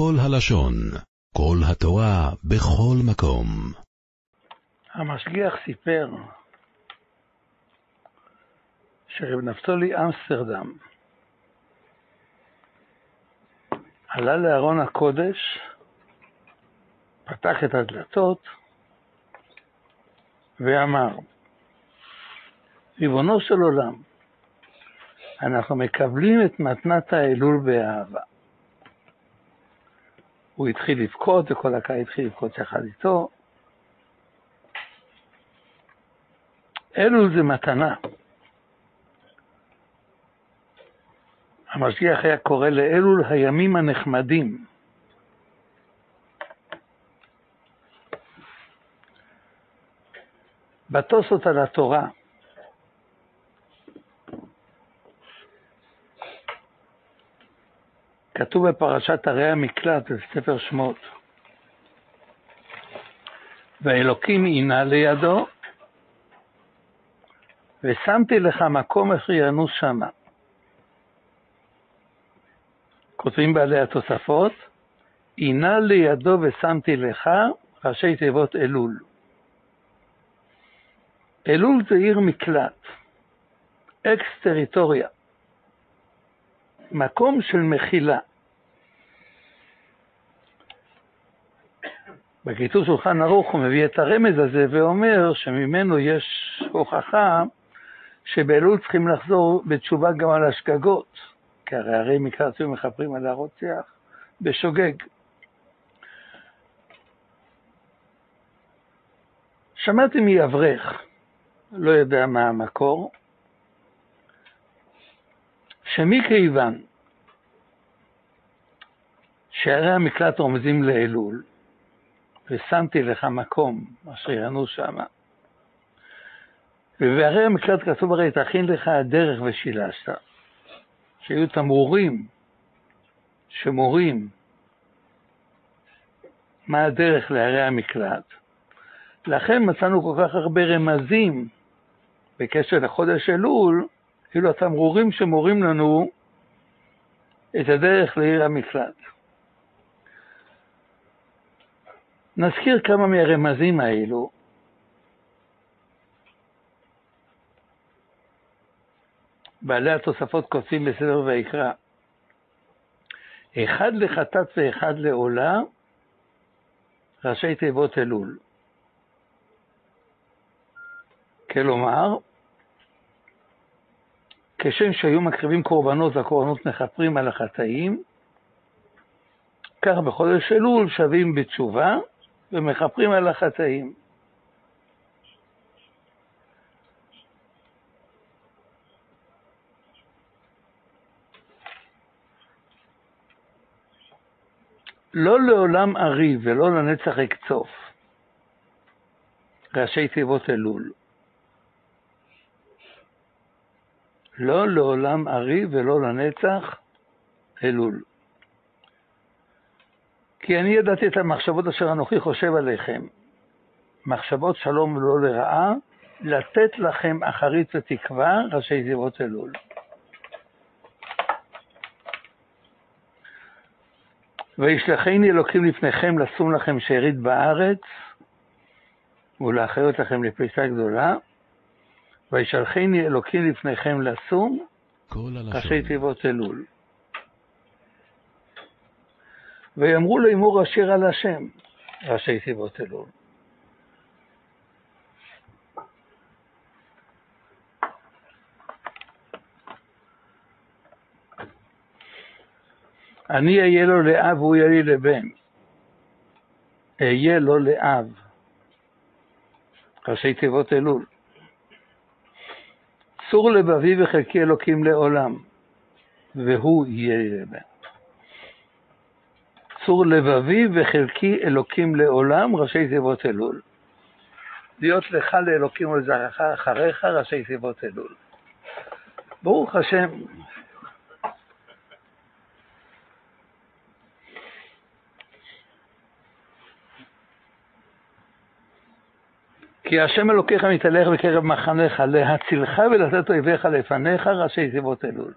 כל הלשון, כל התורה, בכל מקום. המשגיח סיפר שרב נפתולי אמסטרדם עלה לארון הקודש, פתח את הדלתות ואמר, ריבונו של עולם, אנחנו מקבלים את מתנת האלול באהבה. הוא התחיל לבכות, וכל הקהל התחיל לבכות יחד איתו. אלול זה מתנה. המשגיח היה קורא לאלול הימים הנחמדים. בתוספות על התורה, כתוב בפרשת ערי המקלט בספר שמות, ואלוקים עינה לידו, ושמתי לך מקום אשר ינוס שמה. כותבים בעלי התוספות, עינה לידו ושמתי לך, ראשי תיבות אלול. אלול זה עיר מקלט, אקס טריטוריה, מקום של מחילה. בקיצור שולחן ערוך הוא מביא את הרמז הזה ואומר שממנו יש הוכחה שבאלול צריכים לחזור בתשובה גם על השגגות, כי הרי הרי מקרא ציון מכפרים על הרוצח בשוגג. שמעתי מאברך, לא יודע מה המקור, שמכיוון שערי המקלט רומזים לאלול, ושמתי לך מקום אשר ינו שמה. ובערי המקלט כתוב הרי תכין לך הדרך ושילשת, שהיו תמרורים שמורים מה הדרך לערי המקלט. לכן מצאנו כל כך הרבה רמזים בקשר לחודש אלול, כאילו התמרורים שמורים לנו את הדרך לעיר המקלט. נזכיר כמה מהרמזים האלו. בעלי התוספות כותבים בסדר ויקרא, אחד לחטאת ואחד לעולה, ראשי תיבות אלול. כלומר, כשם שהיו מקריבים קורבנות והקורבנות מכפרים על החטאים, כך בחודש אלול שווים בתשובה ומכפרים על החטאים. לא לעולם אריב ולא לנצח אקצוף, ראשי תיבות אלול. לא לעולם אריב ולא לנצח אלול. כי אני ידעתי את המחשבות אשר אנוכי חושב עליכם, מחשבות שלום ולא לרעה, לתת לכם אחרית ותקווה, ראשי זירות אלול. וישלחני אלוקים לפניכם לשום לכם שארית בארץ, ולאחרת לכם לפריסה גדולה, וישלחני אלוקים לפניכם לשום, ראשי תיבות אלול. ויאמרו לאמור אשר על השם, ראשי תיבות אלול. אני אהיה לו לאב והוא יהיה לי לבן. אהיה לו לאב. ראשי תיבות אלול. צור לבבי וחלקי אלוקים לעולם, והוא יהיה לי לבן. צור לבבי וחלקי אלוקים לעולם, ראשי תיבות אלול. להיות לך לאלוקים ולזרעך אחריך, ראשי תיבות אלול. ברוך השם. כי השם אלוקיך מתהלך בקרב מחניך, להצילך ולתת אויביך לפניך, ראשי תיבות אלול.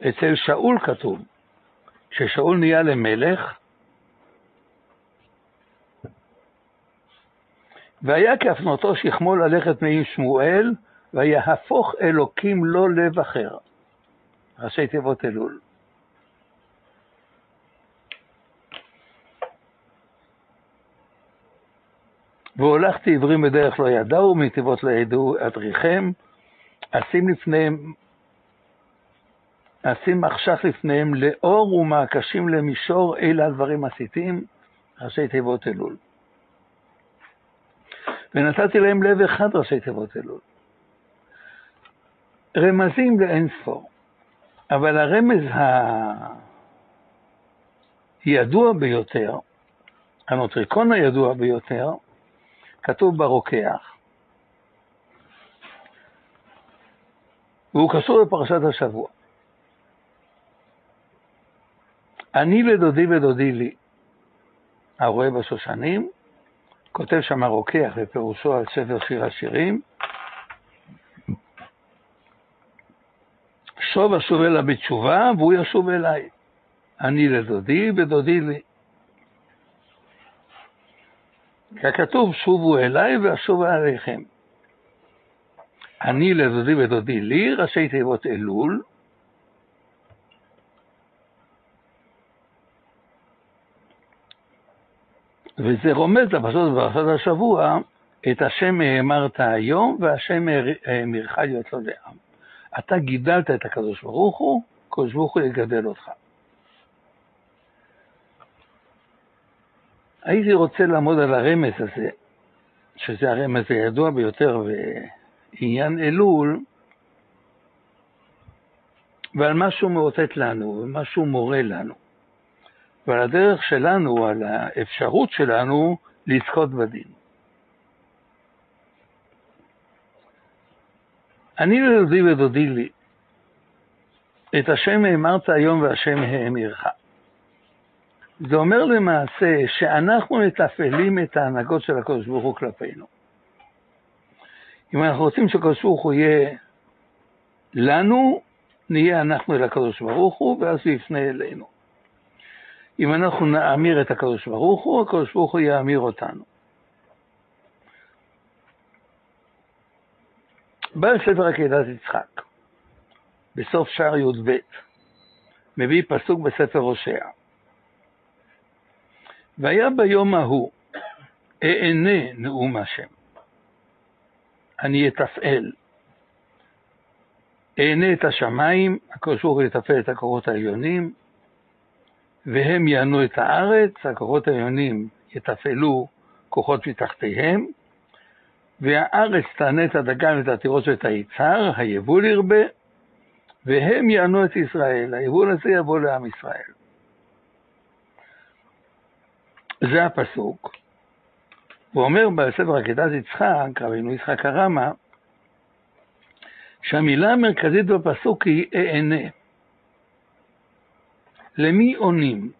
אצל שאול כתוב, כששאול נהיה למלך, והיה כהפנותו שכמו ללכת מעם שמואל, ויהפוך אלוקים לו לב אחר. ראשי תיבות אלול. והולכתי עברים בדרך לא ידעו, מנתיבות לא ידעו אדריכם, אשים לפניהם, אשים מחשך לפניהם לאור ומעקשים למישור, אלה הדברים עשיתים, ראשי תיבות אלול. ונתתי להם לב אחד ראשי תיבות אלול. רמזים לאין ספור, אבל הרמז הידוע ביותר, הנוטריקון הידוע ביותר, כתוב ברוקח, והוא קשור לפרשת השבוע. אני לדודי ודודי לי, הרואה בשושנים, כותב שם הרוקח בפירושו על ספר שיר השירים, שוב אשוב אליו בתשובה, והוא ישוב אליי. אני לדודי ודודי לי. ככתוב, שובו אליי ואשוב אליכם. אני לדודי ודודי לי, ראשי תיבות אלול, וזה רומז לפשוט בפרשת השבוע את השם האמרת היום והשם האמירך להיות לו לעם. אתה גידלת את הקדוש ברוך הוא, הקדוש ברוך הוא יגדל אותך. הייתי רוצה לעמוד על הרמז הזה, שזה הרמז הידוע ביותר בעניין אלול, ועל מה שהוא מאותת לנו, ומה שהוא מורה לנו, ועל הדרך שלנו, על האפשרות שלנו לזכות בדין. אני לדודי ודודי לי, את השם האמרת היום והשם האמירך. זה אומר למעשה שאנחנו מתפעלים את ההנהגות של הקדוש ברוך הוא כלפינו. אם אנחנו רוצים שהקדוש ברוך הוא יהיה לנו, נהיה אנחנו אל הקדוש ברוך הוא, ואז הוא יפנה אלינו. אם אנחנו נאמיר את הקדוש ברוך הוא, הקדוש ברוך הוא יאמיר אותנו. בא ספר עקדת יצחק, בסוף שער י"ב, מביא פסוק בספר הושע. והיה ביום ההוא, אענה נאום השם. אני אתפעל. אענה את השמיים, הקדוש ברוך הוא יתפעל את הכוחות העליונים, והם יענו את הארץ, הכוחות העליונים יתפעלו כוחות מתחתיהם, והארץ תענה את הדגן ואת התירוש ואת היצהר, היבול ירבה, והם יענו את ישראל, היבול הזה יבוא לעם ישראל. זה הפסוק. הוא אומר בספר עקדת יצחק, רבינו יצחק הרמה, שהמילה המרכזית בפסוק היא אענה. למי עונים?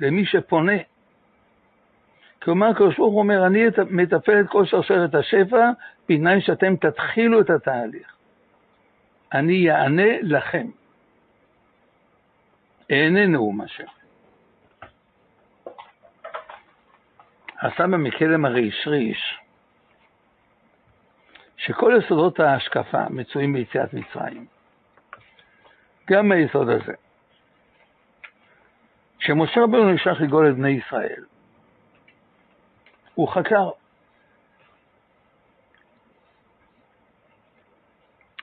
למי שפונה. כלומר, הקדוש ברוך הוא אומר, אני מטפל את כל שרשרת השפע, בתנאי שאתם תתחילו את התהליך. אני אענה לכם. אענה נאום השם. הסבא מקלם הרי השריש שכל יסודות ההשקפה מצויים ביציאת מצרים. גם היסוד הזה. כשמשה רבנו נשלח לגאול את בני ישראל, הוא חקר.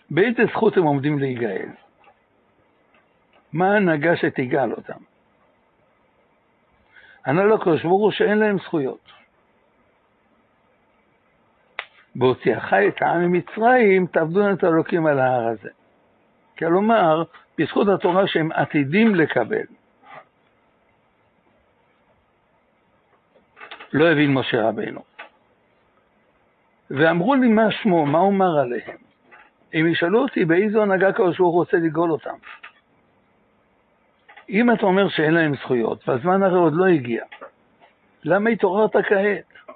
באיזה זכות הם עומדים להיגאל? מה ההנהגה שתגאל אותם? ענה לו הקדוש ברוך הוא שאין להם זכויות. בהוציאך את העם ממצרים, תעבדו את האלוקים על ההר הזה. כלומר, בזכות התורה שהם עתידים לקבל. לא הבין משה רבנו. ואמרו לי מה שמו, מה אומר עליהם. אם ישאלו אותי באיזו הנהגה הקדוש ברוך הוא רוצה לגאול אותם. אם אתה אומר שאין להם זכויות, והזמן הרי עוד לא הגיע, למה התעוררת כעת?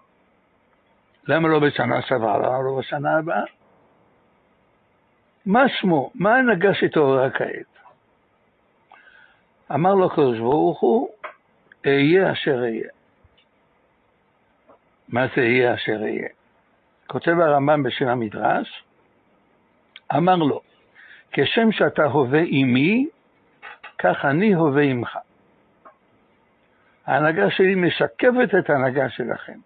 למה לא בשנה שעברה? למה לא בשנה הבאה? מה שמו? מה ההנהגה שהתעוררה כעת? אמר לו הקדוש ברוך הוא, אהיה אשר אהיה. מה זה אהיה אשר אהיה? כותב הרמב"ם בשם המדרש, אמר לו, כשם שאתה הווה עמי, כך אני הווה עמך. ההנהגה שלי משקפת את ההנהגה שלכם.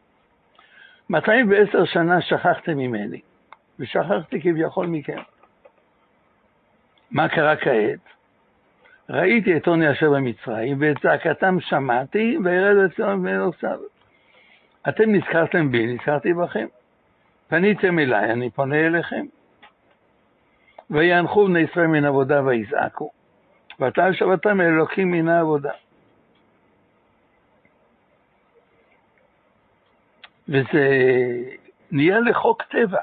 210 שנה שכחתם ממני, ושכחתי כביכול מכם. מה קרה כעת? ראיתי את עוני אשר במצרים, ואת זעקתם שמעתי, וירד לציון ממנו קצת. אתם נזכרתם בי, נזכרתי בכם. פניתם אליי, אני פונה אליכם. ויאנחו בני ישראל מן עבודה ויזעקו. ואתה שבתם אלוקים מן העבודה. וזה נהיה לחוק טבע.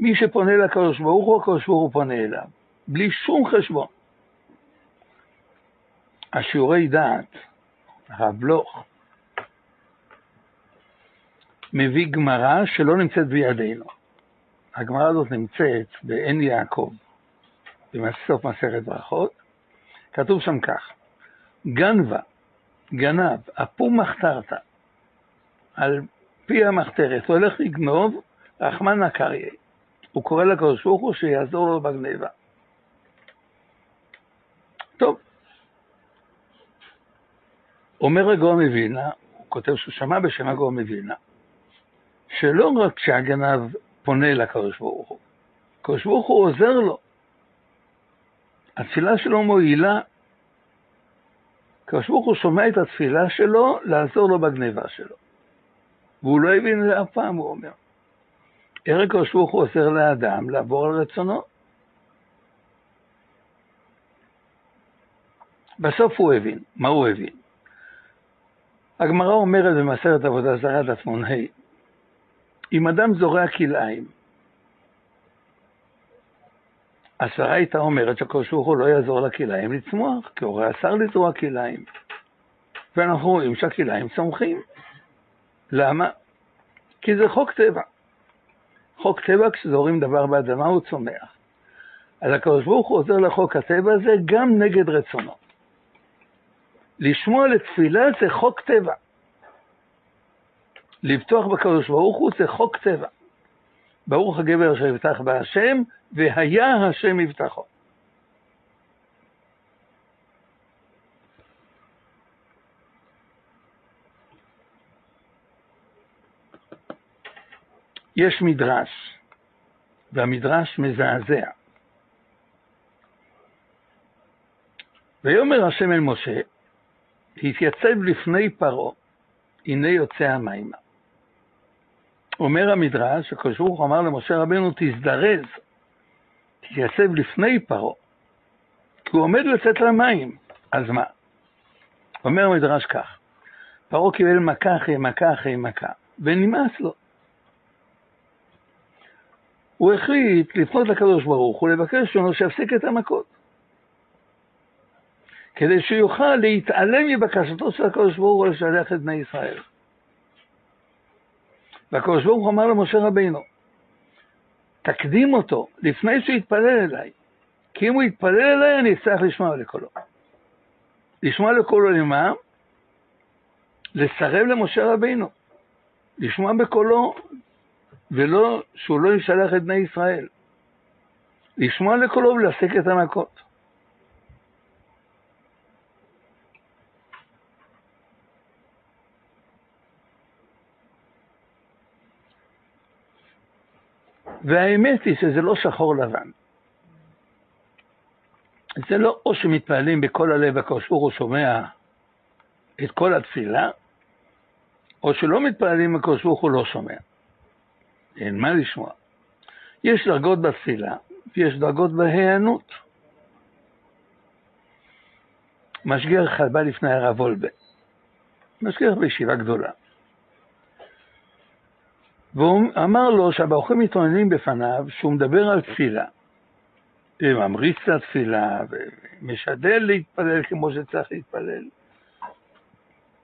מי שפונה לקדוש ברוך הוא, הקדוש ברוך הוא פונה אליו, בלי שום חשבון. השיעורי דעת, הרב בלוך, מביא גמרא שלא נמצאת בידינו. הגמרא הזאת נמצאת בעין יעקב, בסוף מסכת ברכות, כתוב שם כך: גנבה, גנב, אפום מחתרת, על פי המחתרת, הוא הולך לגנוב, רחמנא קריא. הוא קורא לקדוש ברוך הוא שיעזור לו בגניבה. טוב, אומר הגאון מווילנה, הוא כותב שהוא שמע בשם הגאון מווילנה, שלא רק שהגנב פונה לקדוש ברוך הוא, הקדוש ברוך הוא עוזר לו. התפילה שלו מועילה. הקדוש ברוך הוא שומע את התפילה שלו לעזור לו בגניבה שלו. והוא לא הבין את זה אף פעם, הוא אומר. איך הקדוש ברוך הוא עוזר לאדם לעבור על רצונו? בסוף הוא הבין. מה הוא הבין? הגמרא אומרת במסרת עבודה זרה דף ה' אם אדם זורע כלאיים, השרה הייתה אומרת שהקדוש ברוך הוא לא יעזור לכלאיים לצמוח, כי הרי אסר לזרוע כלאיים. ואנחנו רואים שהכלאיים צומחים. למה? כי זה חוק טבע. חוק טבע, כשזורים דבר באדמה הוא צומח. אז הקדוש ברוך הוא עוזר לחוק הטבע הזה גם נגד רצונו. לשמוע לתפילה זה חוק טבע. לבטוח בקדוש ברוך הוא זה חוק טבע. ברוך הגבר אשר יבטח בהשם, והיה השם יבטחו. יש מדרש, והמדרש מזעזע. ויאמר השם אל משה, התייצב לפני פרעה, הנה יוצא המימה. אומר המדרש, הקדוש ברוך הוא אמר למשה רבנו, תזדרז, תתייצב לפני פרעה, כי הוא עומד לצאת למים. אז מה? אומר המדרש כך, פרעה קיבל מכה אחרי מכה אחרי מכה, ונמאס לו. הוא החליט לפנות לקדוש ברוך הוא, לבקש ממנו שיפסיק את המכות. כדי שהוא יוכל להתעלם מבקשתו של הקדוש ברוך הוא לשלח את בני ישראל. והקדוש ברוך הוא אמר למשה רבינו, תקדים אותו לפני שהוא יתפלל אליי, כי אם הוא יתפלל אליי אני אצטרך לשמוע לקולו. לשמוע לקולו למה? לסרב למשה רבינו, לשמוע בקולו ולא, שהוא לא ישלח את בני ישראל. לשמוע לקולו ולהפסיק את המכות. והאמת היא שזה לא שחור לבן. זה לא או שמתפעלים בכל הלב הוא שומע את כל התפילה, או שלא מתפעלים הקדוש ברוך הוא לא שומע. אין מה לשמוע. יש דרגות בתפילה, ויש דרגות בהיענות. משגיח אחד בא לפני הרב וולבה, משגיח בישיבה גדולה. והוא אמר לו שהבחורים מתאוננים בפניו שהוא מדבר על תפילה. וממריץ את התפילה, ומשדל להתפלל כמו שצריך להתפלל.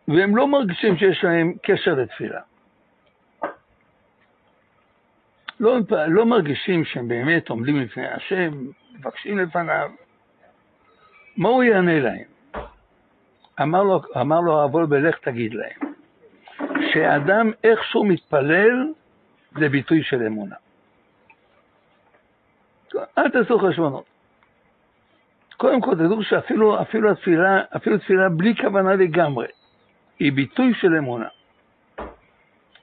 והם לא מרגישים שיש להם קשר לתפילה. לא, לא מרגישים שהם באמת עומדים לפני השם, מבקשים לפניו. מה הוא יענה להם? אמר לו, אמר לו הרב וולבה, לך תגיד להם, שאדם איכשהו מתפלל, זה ביטוי של אמונה. אל תעשו חשבונות. קודם כל, תדעו שאפילו אפילו התפילה, אפילו תפילה בלי כוונה לגמרי, היא ביטוי של אמונה.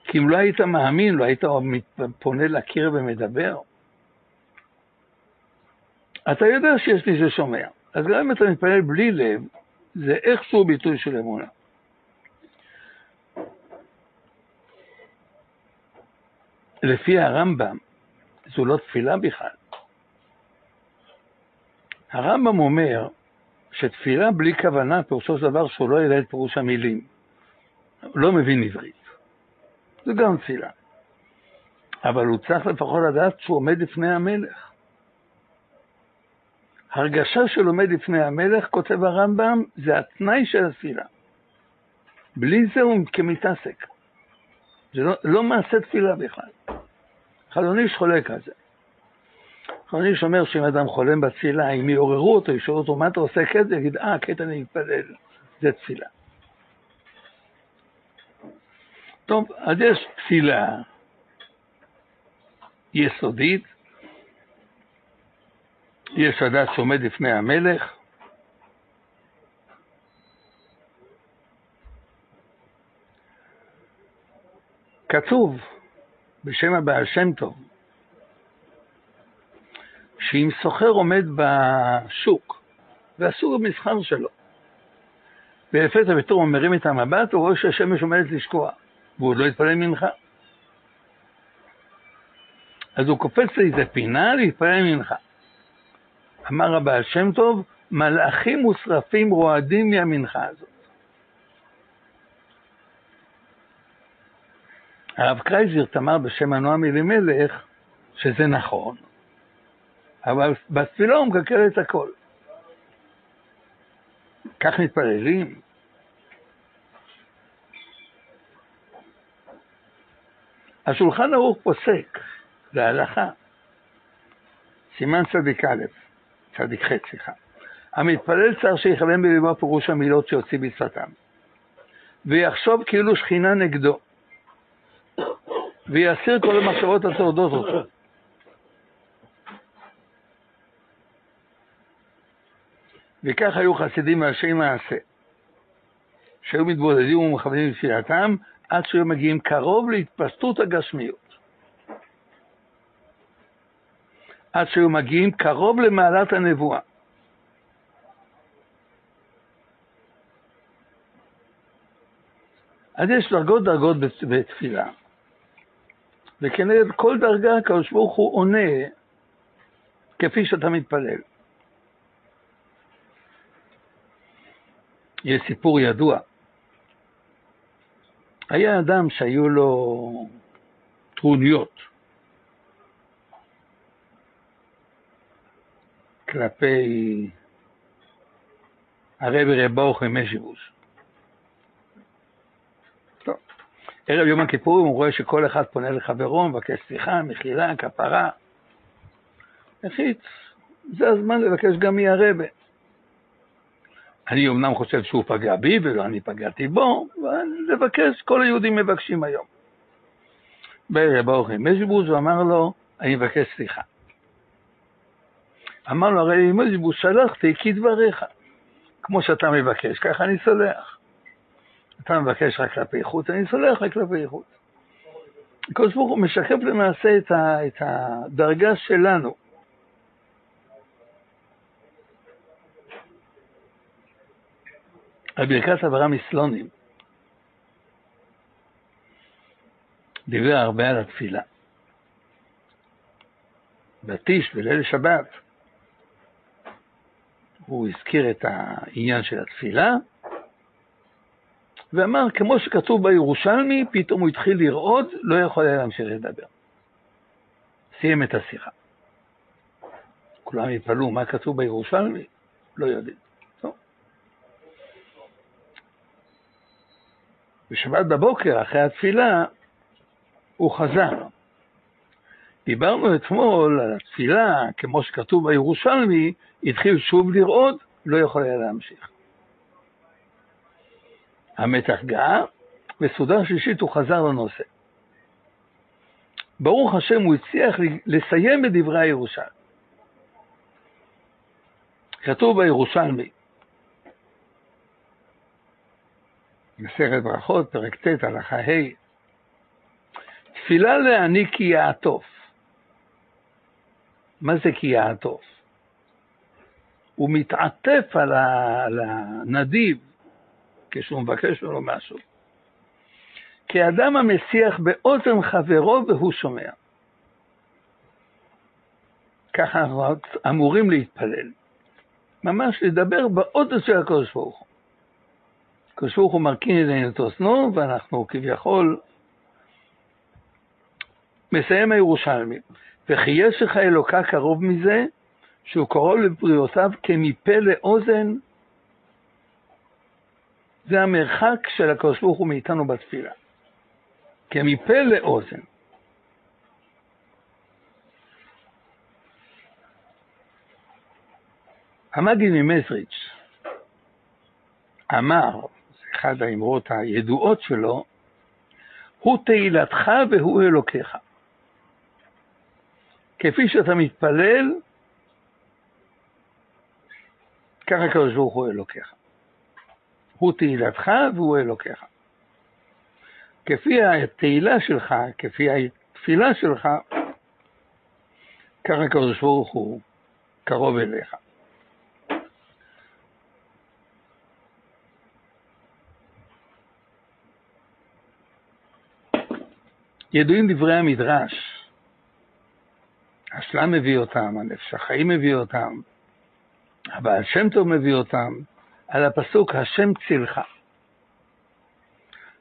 כי אם לא היית מאמין, לא היית פונה לקיר ומדבר. אתה יודע שיש מי ששומע. אז גם אם אתה מתפלל בלי לב, זה איכשהו ביטוי של אמונה. לפי הרמב"ם, זו לא תפילה בכלל. הרמב"ם אומר שתפילה בלי כוונה, פירושו של דבר שהוא לא יראה את פירוש המילים. הוא לא מבין עברית. זה גם תפילה. אבל הוא צריך לפחות לדעת שהוא עומד לפני המלך. הרגשה של עומד לפני המלך, כותב הרמב"ם, זה התנאי של התפילה. בלי זה הוא כמתעסק. זה לא, לא מעשה תפילה בכלל. חלון איש חולק על זה. חלון איש אומר שאם אדם חולם בתפילה, אם יעוררו אותו, ישאלו אותו, מה אתה עושה כזה? יגיד, אה, קטע אני מתפלל, זה תפילה. טוב, אז יש תפילה יסודית, יש הדת שעומד לפני המלך, כתוב בשם הבעל שם טוב, שאם סוחר עומד בשוק ואסור במסחר שלו, ולפתע פתאום הוא מרים את המבט, הוא רואה שהשמש עומדת לשקוע. והוא עוד לא התפלל מנחה. אז הוא קופץ לאיזה פינה להתפלל מנחה. אמר הבעל שם טוב, מלאכים מושרפים רועדים מהמנחה הזאת. הרב קרייזר תמר בשם הנועם אלימלך שזה נכון, אבל בתפילה הוא מקלקל את הכל. כך מתפללים, השולחן ערוך פוסק להלכה, סימן צדיק א', צדיק ח', סליחה. המתפלל צריך שיכוון בלבו פירוש המילות שיוציא בשפתם, ויחשוב כאילו שכינה נגדו, ויסיר כל המחשבות הטורדות אותו. וכך היו חסידים מאנשי מעשה, שהיו מתבודדים ומכוונים בתפילתם עד שהיו מגיעים קרוב להתפשטות הגשמיות. עד שהיו מגיעים קרוב למעלת הנבואה. אז יש דרגות דרגות בתפילה, וכנגד כל דרגה הקדוש ברוך הוא עונה כפי שאתה מתפלל. יש סיפור ידוע היה אדם שהיו לו טרוניות כלפי הרבי רב ברוך משיבוש. טוב, ערב יום הכיפורים הוא רואה שכל אחד פונה לחברו, מבקש סליחה, מחילה, כפרה. החליט, זה הזמן לבקש גם מהרבה. אני אמנם חושב שהוא פגע בי ולא אני פגעתי בו, אבל לבקש, כל היהודים מבקשים היום. בא ברוך מז'בוז ואמר לו, אני מבקש סליחה. אמר לו, הרי מז'בוז שלחתי כדבריך. כמו שאתה מבקש, ככה אני סולח. אתה מבקש רק כלפי חוץ, אני סולח רק כלפי חוץ. הקדוש ברוך הוא משקף למעשה את הדרגה שלנו. על ברכת אברהם מסלונים. דיבר הרבה על התפילה. בתיש, בליל שבת, הוא הזכיר את העניין של התפילה, ואמר, כמו שכתוב בירושלמי, פתאום הוא התחיל לרעוד, לא יכול היה להמשיך לדבר. סיים את השיחה. כולם יפעלו, מה כתוב בירושלמי? לא יודעים. בשבת בבוקר, אחרי התפילה, הוא חזר. דיברנו אתמול על התפילה, כמו שכתוב בירושלמי, התחיל שוב לרעוד, לא יכול היה להמשיך. המתח גאה, וסעודה שלישית הוא חזר לנושא. ברוך השם, הוא הצליח לסיים את דברי הירושלמי. כתוב בירושלמי, מסכת ברכות, פרק ט', הלכה ה', תפילה להעניק כי יעטוף. מה זה כי יעטוף? הוא מתעטף על הנדיב כשהוא מבקש ממנו משהו. כאדם המסיח באוזן חברו והוא שומע. ככה אנחנו אמורים להתפלל. ממש לדבר באוזן של הקדוש ברוך הוא. הקדוש ברוך הוא מרכין ידינו את אוזנו, ואנחנו כביכול מסיים הירושלמי. וכי יש לך אלוקה קרוב מזה, שהוא קרוב לבריאותיו כמפה לאוזן, זה המרחק של הקדוש ברוך הוא מאיתנו בתפילה. כמפה לאוזן. המגיד ממזריץ' אמר, זה אחד האמרות הידועות שלו, הוא תהילתך והוא אלוקיך. כפי שאתה מתפלל, ככה הקדוש ברוך הוא אלוקיך. הוא תהילתך והוא אלוקיך. כפי התהילה שלך, כפי התפילה שלך, ככה הקדוש ברוך הוא קרוב אליך. ידועים דברי המדרש, השלם מביא אותם, הנפש החיים מביא אותם, הבעל שם טוב מביא אותם, על הפסוק השם צילך.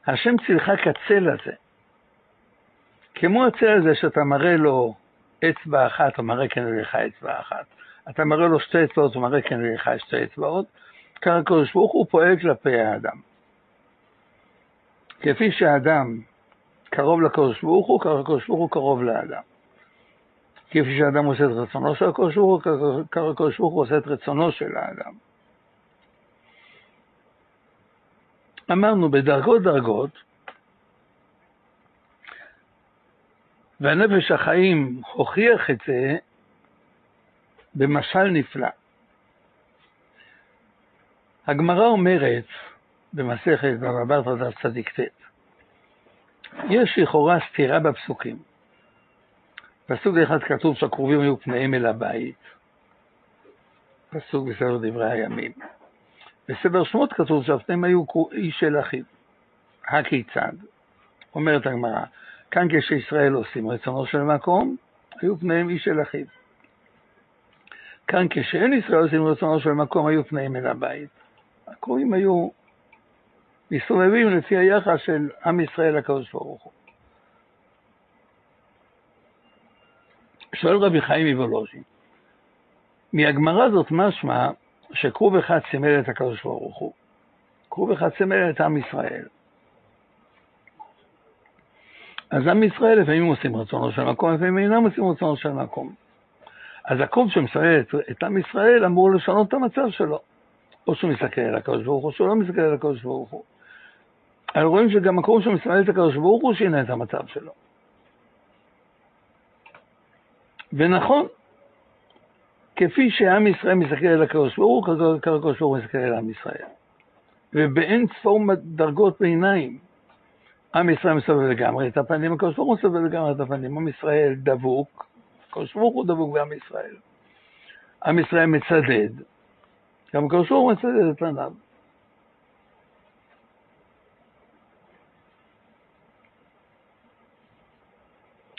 השם צילך כצל הזה. כמו הצל הזה שאתה מראה לו אצבע אחת, הוא מראה כן לך אצבע אחת. אתה מראה לו שתי אצבעות, הוא מראה כן לך שתי אצבעות. ככה הקדוש ברוך הוא פועל כלפי האדם. כפי שהאדם קרוב לקדוש ברוך הוא, ככה הקדוש ברוך הוא קרוב לאדם. כפי שהאדם עושה את רצונו של הקדוש ברוך הוא, ככה הקדוש ברוך הוא עושה את רצונו של האדם. אמרנו בדרגות דרגות, והנפש החיים הוכיח את זה במשל נפלא. הגמרא אומרת במסכת בבא בתרא דף ט', יש לכאורה סתירה בפסוקים. פסוק אחד כתוב שהקרובים היו פניהם אל הבית, פסוק בספר דברי הימים. בספר שמות כתוב שהפניהם היו איש של אחיו. הכיצד? אומרת הגמרא, כאן כשישראל עושים רצונו של מקום, היו פניהם איש של אחיו. כאן כשאין ישראל עושים רצונו של מקום, היו פניהם אל הבית. הקרובים היו מסתובבים לפי היחס של עם ישראל לקדוש ברוך הוא. שואל רבי חיים מוולוז'ין, מהגמרא הזאת משמע שכרוב אחד סימל את הקדוש ברוך הוא. כרוב אחד סימל את עם ישראל. אז עם ישראל לפעמים עושים רצונו של מקום, לפעמים אינם עושים רצונו של מקום. אז הכרוב שמסמל את, את עם ישראל אמור לשנות את המצב שלו. או שהוא מסתכל על הקדוש ברוך הוא, שהוא לא מסתכל על הקדוש ברוך הוא. אבל רואים שגם הכרוב שמסמל את הקדוש ברוך הוא שינה את המצב שלו. ונכון, כפי שעם ישראל מסתכל על הקדוש ברוך הוא, ככה הקדוש ברוך הוא מסתכל על עם ישראל. ובאין ספור דרגות ביניים, עם ישראל מסתובב לגמרי את הפנים, הקדוש ברוך הוא מסתובב לגמרי את הפנים. עם ישראל דבוק, הקדוש ברוך הוא דבוק בעם ישראל. עם ישראל מצדד, גם הקדוש ברוך הוא מצדד את פניו.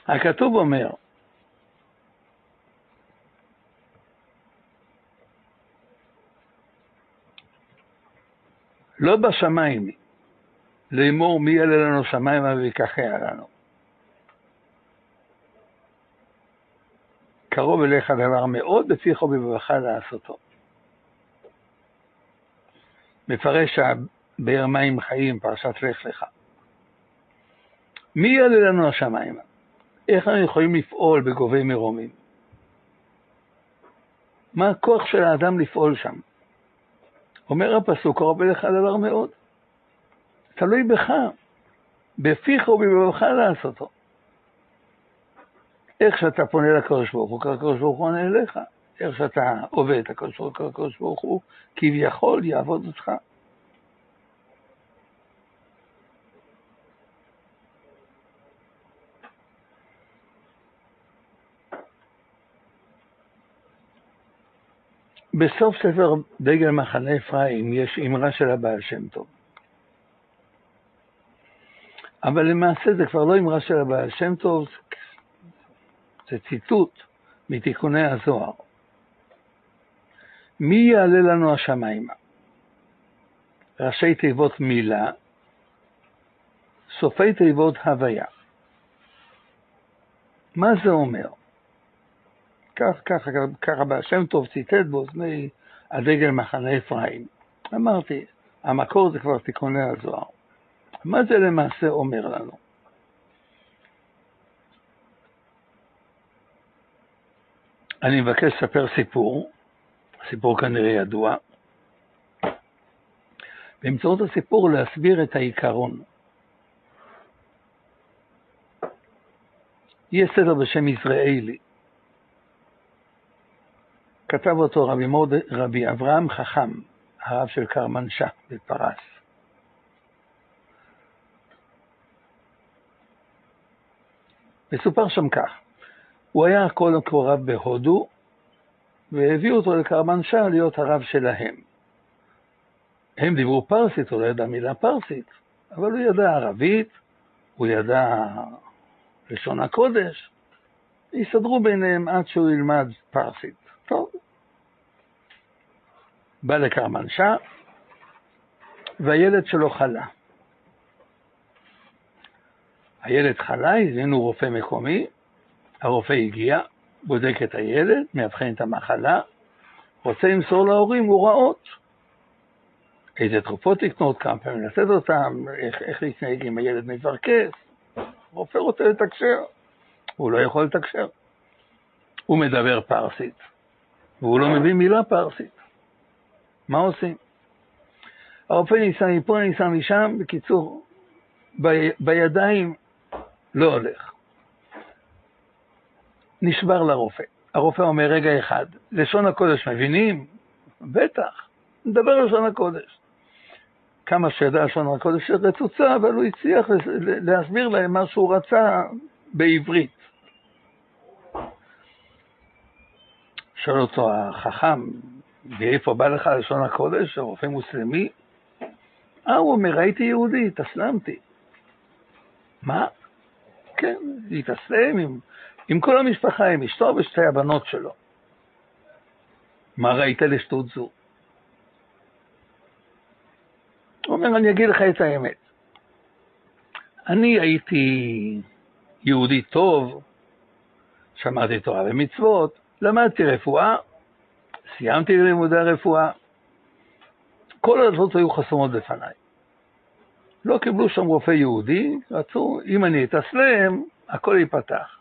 הכתוב אומר, לא בשמיים, לאמור מי יעלה לנו שמיימה ויקחיה לנו. קרוב אליך דבר מאוד, בפיך ובברך לעשותו. מפרש הבאר מים חיים, פרשת לך לך. מי יעלה לנו השמיימה? איך אנחנו יכולים לפעול בגובי מרומים? מה הכוח של האדם לפעול שם? אומר הפסוק, קרוב אליך דבר מאוד. תלוי בך, בפיך ובלבבך לעשותו. איך שאתה פונה לקדוש ברוך הוא, הקדוש ברוך הוא עונה אליך. איך שאתה עובד, הקדוש ברוך הוא כביכול יעבוד אותך. בסוף ספר דגל מחנה אפרים יש אמרה של הבעל שם טוב. אבל למעשה זה כבר לא אמרה של הבעל שם טוב, זה ציטוט מתיקוני הזוהר. מי יעלה לנו השמיימה? ראשי תיבות מילה, סופי תיבות הוויה. מה זה אומר? כך, ככה, ככה בשם טוב ציטט באוזני הדגל מחנה אפרים. אמרתי, המקור זה כבר תיקוני הזוהר. מה זה למעשה אומר לנו? אני מבקש לספר סיפור, סיפור כנראה ידוע, באמצעות הסיפור להסביר את העיקרון. יש סדר בשם יזרעאלי. כתב אותו רבי, מוד, רבי אברהם חכם, הרב של קרמנשה בפרס. מסופר שם כך, הוא היה כל רב בהודו, והביאו אותו לקרמנשה להיות הרב שלהם. הם דיברו פרסית, הוא לא ידע מילה פרסית, אבל הוא ידע ערבית, הוא ידע לשון הקודש, הסתדרו ביניהם עד שהוא ילמד פרסית. טוב. בא לקרמנשה, והילד שלו חלה. הילד חלה, הזמינו רופא מקומי, הרופא הגיע, בודק את הילד, מאבחן את המחלה, רוצה למסור להורים הוראות. איזה תרופות לקנות, כמה פעמים לתת אותם, איך, איך להתנהג אם הילד מפרכס. רופא רוצה לתקשר, הוא לא יכול לתקשר. הוא מדבר פרסית, והוא לא מבין מילה פרסית. מה עושים? הרופא ניסה מפה, ניסה משם, בקיצור, ב, בידיים לא הולך. נשבר לרופא. הרופא אומר, רגע אחד, לשון הקודש מבינים? בטח, נדבר לשון הקודש. כמה שידע לשון הקודש רצוצה, אבל הוא הצליח להסביר להם מה שהוא רצה בעברית. שואל אותו החכם, מאיפה בא לך לשון הקודש, רופא מוסלמי? אה, הוא אומר, הייתי יהודי, התאסלמתי. מה? כן, התאסלם עם, עם כל המשפחה, עם אשתו ושתי הבנות שלו. מה ראית לשטות זו? הוא אומר, אני אגיד לך את האמת. אני הייתי יהודי טוב, שמעתי תורה ומצוות, למדתי רפואה, סיימתי לימודי הרפואה, כל הדלתות היו חסומות בפניי. לא קיבלו שם רופא יהודי, רצו, אם אני אתאסלם, הכל ייפתח.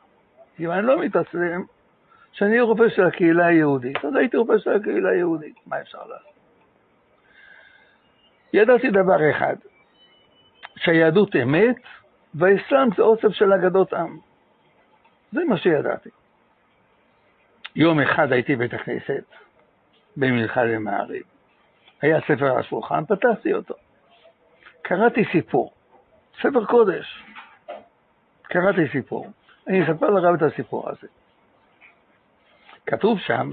אם אני לא מתאסלם, שאני אהיה רופא של הקהילה היהודית. אז הייתי רופא של הקהילה היהודית, מה אפשר לעשות? ידעתי דבר אחד, שהיהדות אמת, והאסלאם זה אוסף של אגדות עם. זה מה שידעתי. יום אחד הייתי בבית הכנסת, במלכה למעריב. היה ספר על השולחן, פתחתי אותו. קראתי סיפור, ספר קודש. קראתי סיפור. אני אספר לרב את הסיפור הזה. כתוב שם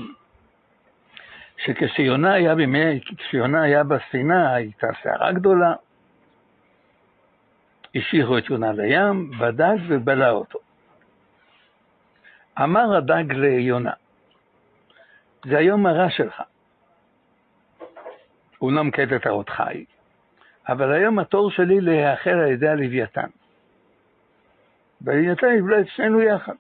שכשיונה היה, בימי, היה בספינה הייתה סערה גדולה, השאירו את יונה לים, בדק ובלע אותו. אמר הדג ליונה, זה היום הרע שלך. אומנם אתה עוד חי, אבל היום התור שלי להיאכל על ידי הלוויתן. והלוויתן יבלע את שנינו יחד.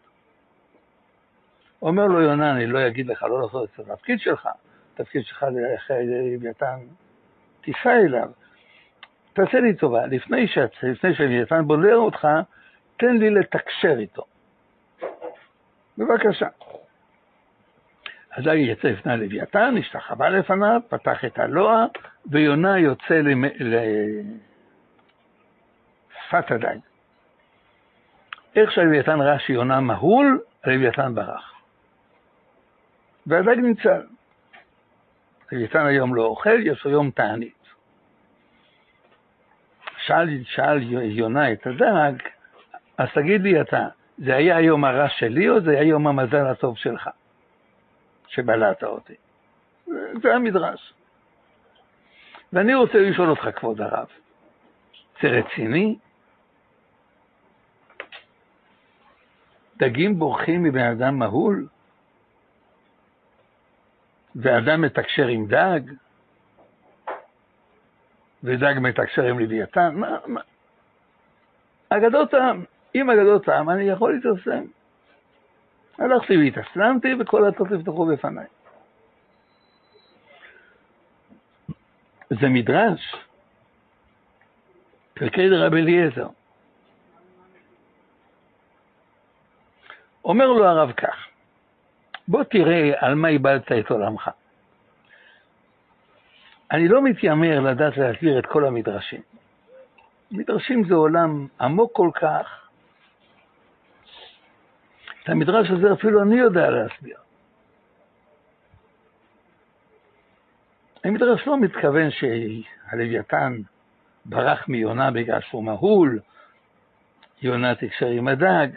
אומר לו יונה, אני לא אגיד לך לא לעשות את התפקיד שלך, התפקיד שלך להיאכל על ידי לוויתן, תיסע אליו. תעשה לי טובה, לפני, שאת, לפני בולע אותך, תן לי לתקשר איתו. בבקשה. אזי יצא לפני הלוויתן, השתחווה לפניו, פתח את הלוע, ויונה יוצא למ... שפת הדג. איך שהלוויתן ראה שיונה מהול, הלוויתן ברח. והדג ניצל. לוויתן היום לא אוכל, יש לו יום תענית. שאל, שאל יונה את הדג, אז תגיד לי אתה, זה היה היום הרע שלי או זה היה יום המזל הטוב שלך, שבלעת אותי? זה המדרש. ואני רוצה לשאול אותך, כבוד הרב, זה רציני? דגים בורחים מבן אדם מהול? ואדם מתקשר עם דג? ודג מתקשר עם לוויתן? מה, מה? אגדות העם. עם אגדות העם אני יכול להתרסם. הלכתי והתאסלמתי וכל הדלתות נפתחו בפניי. זה מדרש, פרקי דרב אליעזר. אומר לו הרב כך, בוא תראה על מה איבדת את עולמך. אני לא מתיימר לדעת להסביר את כל המדרשים. מדרשים זה עולם עמוק כל כך, את המדרש הזה אפילו אני יודע להסביר. המדרש לא מתכוון שהלוויתן ברח מיונה בגלל שהוא מהול, יונה תקשר עם הדג.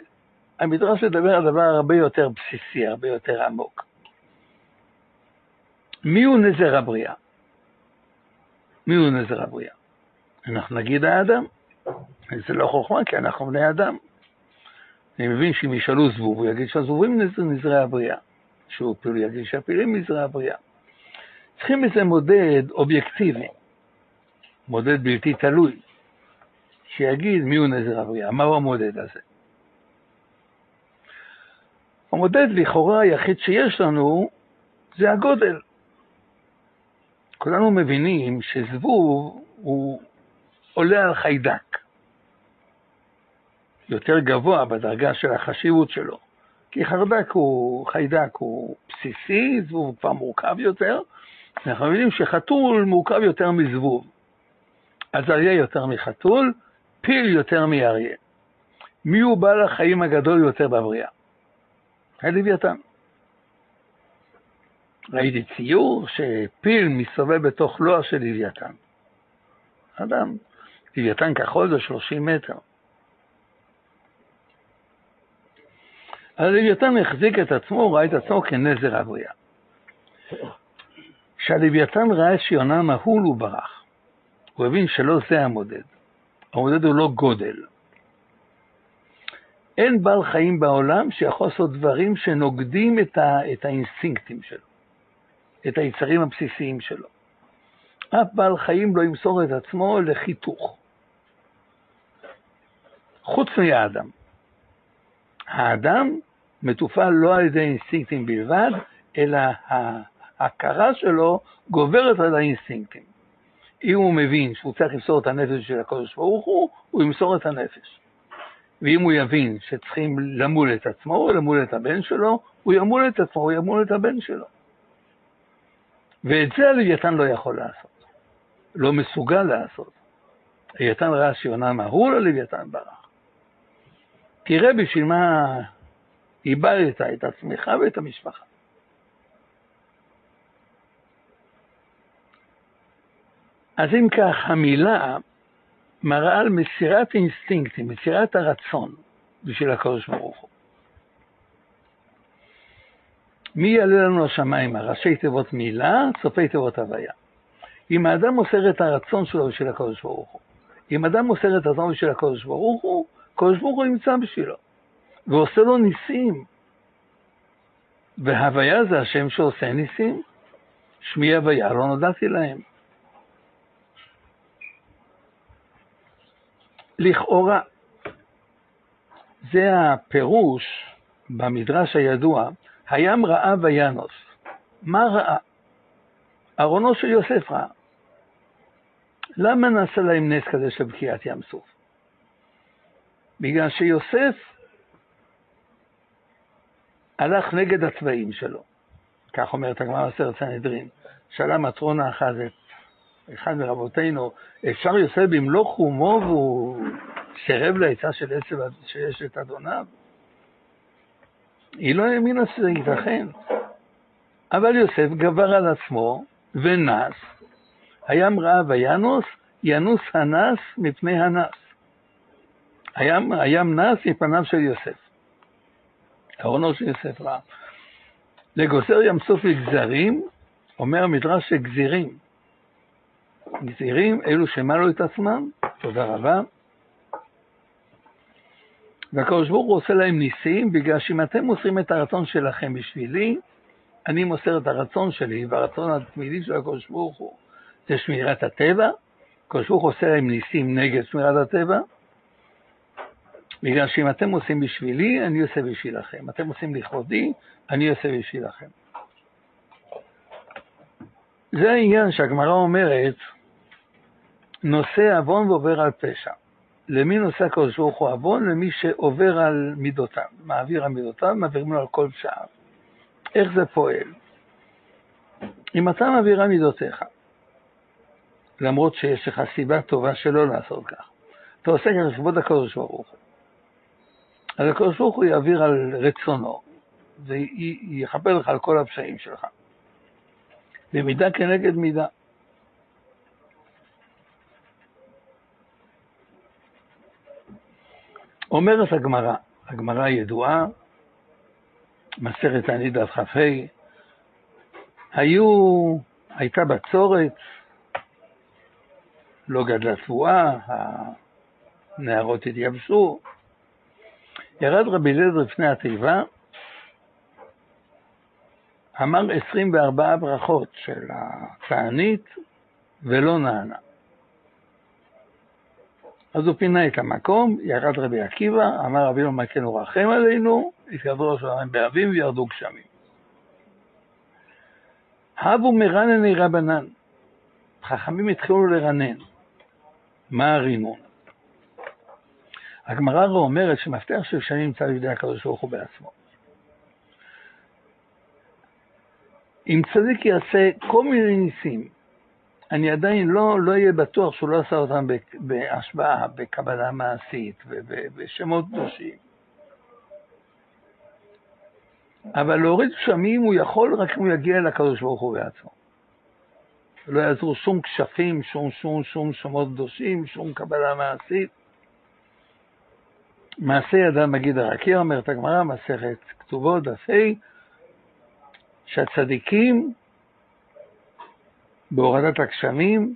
המדרש מדבר על דבר הרבה יותר בסיסי, הרבה יותר עמוק. מי הוא נזר הבריאה? מי הוא נזר הבריאה? אנחנו נגיד האדם. זה לא חוכמה, כי אנחנו בני אדם. אני מבין שאם ישאלו זבוב, הוא יגיד שהזבובים נזרי הבריאה. שהוא פיל יגיד שהפילים נזרי הבריאה. צריכים איזה מודד אובייקטיבי, מודד בלתי תלוי, שיגיד מיהו נזר הבריאה, מהו המודד הזה. המודד לכאורה היחיד שיש לנו זה הגודל. כולנו מבינים שזבוב הוא עולה על חיידק, יותר גבוה בדרגה של החשיבות שלו. כי חרדק הוא, חיידק הוא בסיסי, זבוב הוא כבר מורכב יותר, אנחנו מבינים שחתול מורכב יותר מזבוב. אז אריה יותר מחתול, פיל יותר מאריה. מי הוא בעל החיים הגדול יותר בבריאה? הלוויתן. ראיתי ציור שפיל מסתובב בתוך לוע של לוויתן. אדם, לוויתן כחול זה 30 מטר. אז לוויתן החזיק את עצמו, ראה את עצמו כנזר הבריאה. כשהלוויתן ראה שיונה מהול הוא ברח. הוא הבין שלא זה המודד. המודד הוא לא גודל. אין בעל חיים בעולם שיכול לעשות דברים שנוגדים את, ה, את האינסטינקטים שלו, את היצרים הבסיסיים שלו. אף בעל חיים לא ימסור את עצמו לחיתוך. חוץ מהאדם. האדם מתופעל לא על ידי אינסטינקטים בלבד, אלא ההכרה שלו גוברת על האינסטינקטים. אם הוא מבין שהוא צריך למסור את הנפש של הקדוש ברוך הוא, הוא ימסור את הנפש. ואם הוא יבין שצריכים למול את עצמו או למול את הבן שלו, הוא ימול את עצמו, הוא ימול את הבן שלו. ואת זה הלוויתן לא יכול לעשות, לא מסוגל לעשות. הלוויתן ראה שיונה מהול, הלוויתן ברח. תראה בשביל מה איבדת את עצמך ואת המשפחה. אז אם כך, המילה מראה על מסירת אינסטינקטים, מסירת הרצון בשביל הקדוש ברוך הוא. מי יעלה לנו השמיימה? ראשי תיבות מילה, סופי תיבות הוויה. אם האדם מוסר את הרצון שלו בשביל הקדוש ברוך הוא, אם אדם מוסר את הרצון בשביל הקדוש ברוך הוא, הקדוש ברוך הוא נמצא בשבילו, ועושה לו ניסים. והוויה זה השם שעושה ניסים. שמי הוויה לא נודעתי להם. לכאורה, זה הפירוש במדרש הידוע, הים ראה וינוס. מה ראה? ארונו של יוסף ראה. למה נעשה להם נס כזה של בקיעת ים סוף? בגלל שיוסף הלך נגד הצבעים שלו. כך אומרת הגמרא בסרט סנהדרין. שאלה מטרונה אחת את אחד מרבותינו, אפשר יוסף במלוא חומו והוא סירב לעצה של עצב שיש את אדוניו? היא לא האמינה שזה ייתכן. אבל יוסף גבר על עצמו ונס. הים רעב וינוס, ינוס הנס מפני הנס. הים, הים נס מפניו של יוסף. ארונו של יוסף רע. לגוזר ים סוף לגזרים, אומר המדרש שגזירים. גזירים, אלו שמלו את עצמם, תודה רבה. והקדוש ברוך הוא עושה להם ניסים, בגלל שאם אתם מוסרים את הרצון שלכם בשבילי, אני מוסר את הרצון שלי, והרצון התמידי של הקדוש ברוך הוא זה שמירת הטבע. הקדוש ברוך הוא עושה להם ניסים נגד שמירת הטבע, בגלל שאם אתם עושים בשבילי, אני עושה בשבילכם. אתם עושים לכבודי, אני עושה בשבילכם. זה העניין שהגמרא אומרת, נושא עוון ועובר על פשע. למי נושא הקדוש ברוך הוא עוון? למי שעובר על מידותיו, מעביר על מידותיו, מעבירים לו על כל פשעיו. איך זה פועל? אם אתה מעביר על מידותיך, למרות שיש לך סיבה טובה שלא לעשות כך, אתה עושה כך לכבוד הקדוש ברוך הוא. אז הקדוש ברוך הוא יעביר על רצונו, ויכפר לך על כל הפשעים שלך. במידה כנגד מידה. אומרת הגמרא, הגמרא ידועה, מסכת אני דף כ"ה, היו, הייתה בצורת, לא גדלה תבואה, הנערות התייבשו, ירד רבי אליעזר לפני התיבה, אמר 24 ברכות של התענית ולא נענה. אז הוא פינה את המקום, ירד רבי עקיבא, אמר רבי לא מכנו רחם עלינו, התגברו השמיים באבים וירדו גשמים. הבו מרנני רבנן, חכמים התחילו לרנן. מה הרינון? הגמרא אומרת שמפתח של שנים נמצא בידי הקדוש ברוך הוא בעצמו. אם צדיק יעשה כל מיני ניסים, אני עדיין לא, לא אהיה בטוח שהוא לא עשה אותם בהשוואה, בקבלה מעשית ובשמות קדושים. אבל להוריד גשמים הוא יכול רק אם הוא יגיע לקדוש ברוך הוא בעצמו. לא יעזרו שום כשפים, שום שום שום שמות קדושים, שום קבלה מעשית. מעשה ידם מגיד הרקיע, אומרת הגמרא, מסכת כתובות, דף ה', שהצדיקים בהורדת הגשמים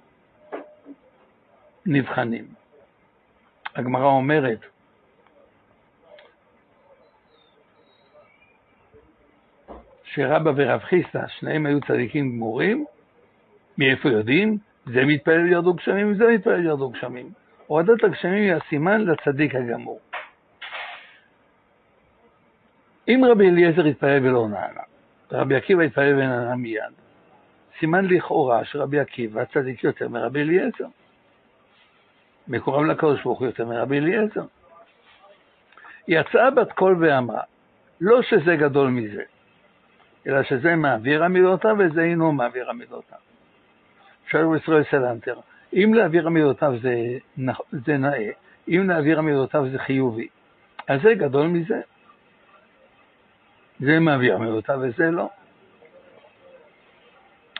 נבחנים. הגמרא אומרת, שרבא ורב חיסדא, שניהם היו צדיקים גמורים, מאיפה יודעים? זה מתפלל ירדו גשמים וזה מתפלל ירדו גשמים. הורדת הגשמים היא הסימן לצדיק הגמור. אם רבי אליעזר יתפלל ולא נענה, רבי עקיבא יתפלל ונענה מיד, סימן לכאורה שרבי עקיבא צדיק יותר מרבי אליעזר. מקורב לקדוש ברוך הוא יותר מרבי אליעזר. יצאה בת קול ואמרה, לא שזה גדול מזה, אלא שזה מעביר עמידותיו וזה אינו מעביר עמידותיו. שואל ישראל סלנטר, אם להעביר עמידותיו זה, זה נאה, אם להעביר עמידותיו זה חיובי, אז זה גדול מזה. זה מעביר עמידותיו וזה לא.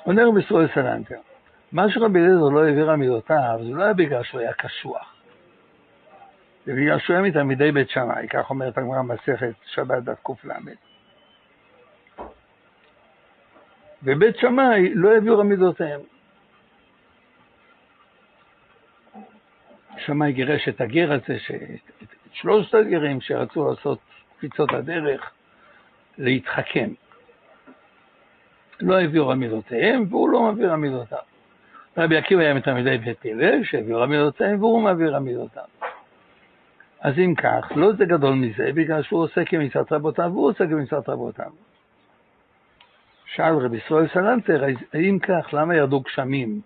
אומר בישראל סלנטר, מה שרבי אליעזר לא העביר על מידותיו, זה לא היה בגלל שהוא היה קשוח. זה בגלל שהוא היה מתלמידי בית שמאי, כך אומרת הגמרא מסכת שבת דף קל. ובית שמאי לא העבירו על מידותיהם. שמאי גירש את הגר הזה, את שלושת הגרים שרצו לעשות קפיצות הדרך, להתחכם. לא הביאו רמילותיהם, והוא לא מעביר רמילותיו. רבי עקיבא היה מתלמידי בית הלל, שהביאו רמילותיהם, והוא מעביר רמילותיו. אז אם כך, לא זה גדול מזה, בגלל שהוא עושה כמצוות רבותיו, והוא עושה כמצוות רבותיו. שאל רבי ישראל סלנטר, האם כך, למה ירדו גשמים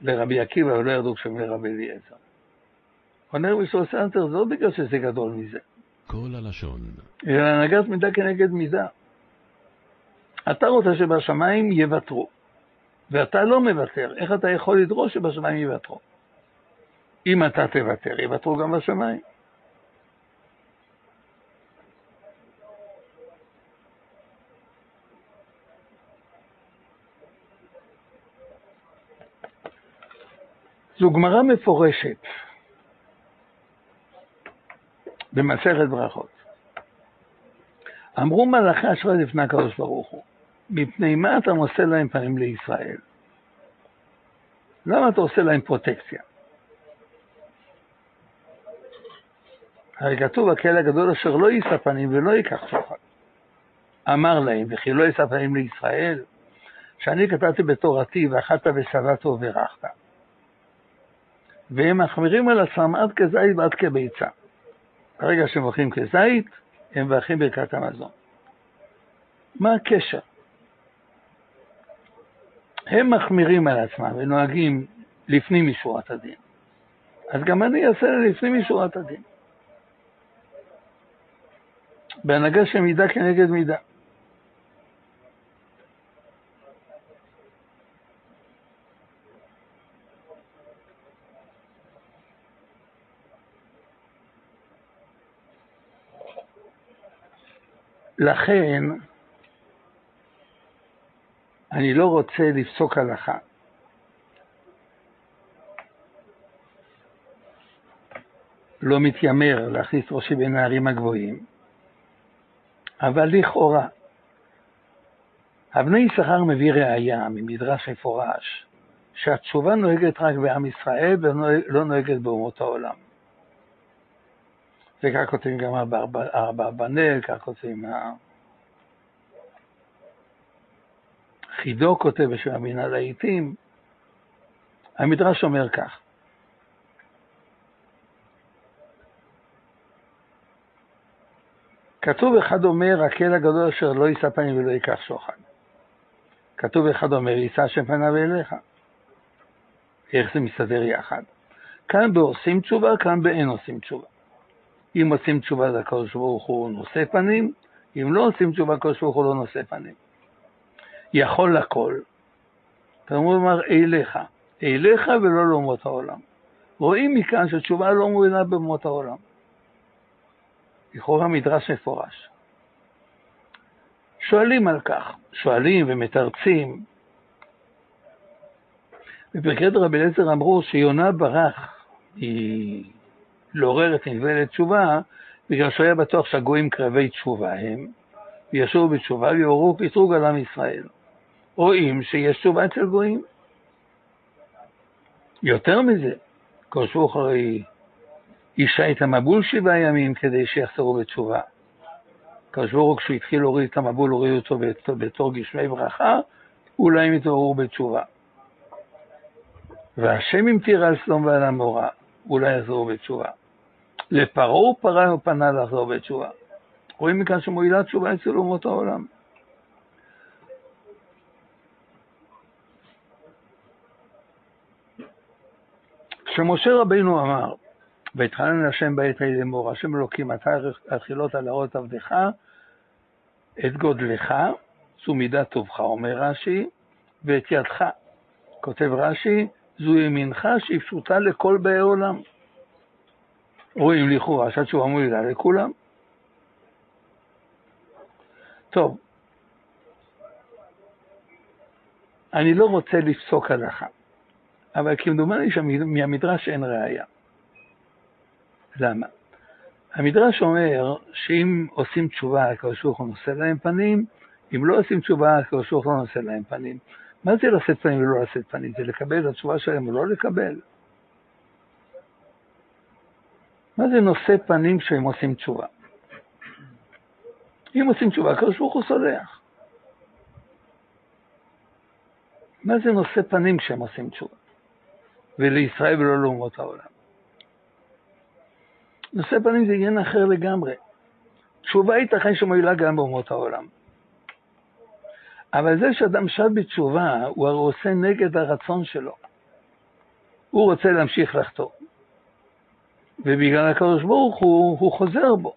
לרבי עקיבא ולא ירדו גשמים לרבי אליעזר? עונה רבי ישראל סלנטר, זה לא בגלל שזה גדול מזה. כל הלשון. אלא הנהגת מידה כנגד מידה. אתה רוצה שבשמיים יוותרו, ואתה לא מוותר, איך אתה יכול לדרוש שבשמיים יוותרו? אם אתה תוותר, יוותרו גם בשמיים. זו גמרא מפורשת במסכת ברכות. אמרו מלאכי אשראי לפני הקדוש ברוך הוא, מפני מה אתה נושא להם פנים לישראל? למה אתה עושה להם פרוטקציה? הרי כתוב, הכלא הגדול אשר לא יישא פנים ולא ייקח שוחד. אמר להם, וכי לא יישא פנים לישראל, שאני כתבתי בתורתי, ואכלת ושבעת וברכת. והם מחמירים על עצמם עד כזית ועד כביצה. ברגע שהם הולכים כזית, הם מברכים ברכת המזון. מה הקשר? הם מחמירים על עצמם ונוהגים לפנים משורת הדין. אז גם אני אעשה לפנים משורת הדין. בהנהגה של מידה כנגד מידה. לכן, אני לא רוצה לפסוק הלכה. לא מתיימר להכניס ראשי בין הערים הגבוהים, אבל לכאורה, אבני יששכר מביא ראייה ממדרש מפורש, שהתשובה נוהגת רק בעם ישראל ולא נוהגת באומות העולם. וכך כותבים גם אברבנאל, כך כותבים חידו כותב בשם המינהל העיתים. המדרש אומר כך: כתוב אחד אומר, הקל הגדול אשר לא יישא פנים ולא ייקח שוחד. כתוב אחד אומר, יישא השם פניו אליך. איך זה מסתדר יחד? כאן בעושים תשובה, כאן באין עושים תשובה. אם עושים תשובה לקדוש ברוך הוא נושא פנים, אם לא עושים תשובה לקדוש ברוך הוא לא נושא פנים. יכול לכל. תלמוד אומר אליך, אליך ולא לאומות העולם. רואים מכאן שתשובה לא מועילה באומות העולם. לכאורה מדרש מפורש. שואלים על כך, שואלים ומתרצים. בפרקי רבי אליעזר אמרו שיונה ברח, היא לעורר את נלווה לתשובה, בגלל שהוא היה בטוח שהגויים קרבי תשובה הם, וישובו בתשובה ויעוררו קטרוג על עם ישראל. רואים שיש תשובה אצל גויים. יותר מזה, קדוש ברוך הרי אישה את המבול שבעה ימים כדי שיחזרו בתשובה. קדוש ברוך הוא כשהוא התחיל להוריד את המבול, הוריד אותו בתור גשמי ברכה, אולי הם יתעוררו בתשובה. והשם המטיר על סדום ועל עמורה, אולי יחזרו בתשובה. לפרעה הוא פרה ופנה לחזור בתשובה. רואים מכאן שמועילה תשובה אצל אומות העולם. כשמשה רבינו אמר, והתחנן להשם בעת ההיא לאמור, השם אלוקים, אתה אכילות על האות עבדך, את גודלך, זו מידת טובך, אומר רש"י, ואת ידך. כותב רש"י, זו ימינך שהיא פשוטה לכל באי עולם. רואים לכאורה שהתשובה מועילה לכולם. טוב, אני לא רוצה לפסוק הלכה. אבל כמדומני שמהמדרש אין ראייה. למה? המדרש אומר שאם עושים תשובה, הקדוש ברוך הוא נושא להם פנים, אם לא עושים תשובה, הקדוש ברוך הוא לא נושא להם פנים. מה זה לשאת פנים ולא לשאת פנים? זה לקבל את התשובה שלהם או לא לקבל? מה זה נושא פנים כשהם עושים תשובה? אם עושים תשובה, הקדוש ברוך הוא סולח. מה זה נושא פנים כשהם עושים תשובה? ולישראל ולא לאומות העולם. נושא פנים זה עניין אחר לגמרי. תשובה ייתכן שמועילה גם באומות העולם. אבל זה שאדם שב בתשובה, הוא הרי עושה נגד הרצון שלו. הוא רוצה להמשיך לחתור. ובגלל הקדוש ברוך הוא, הוא חוזר בו.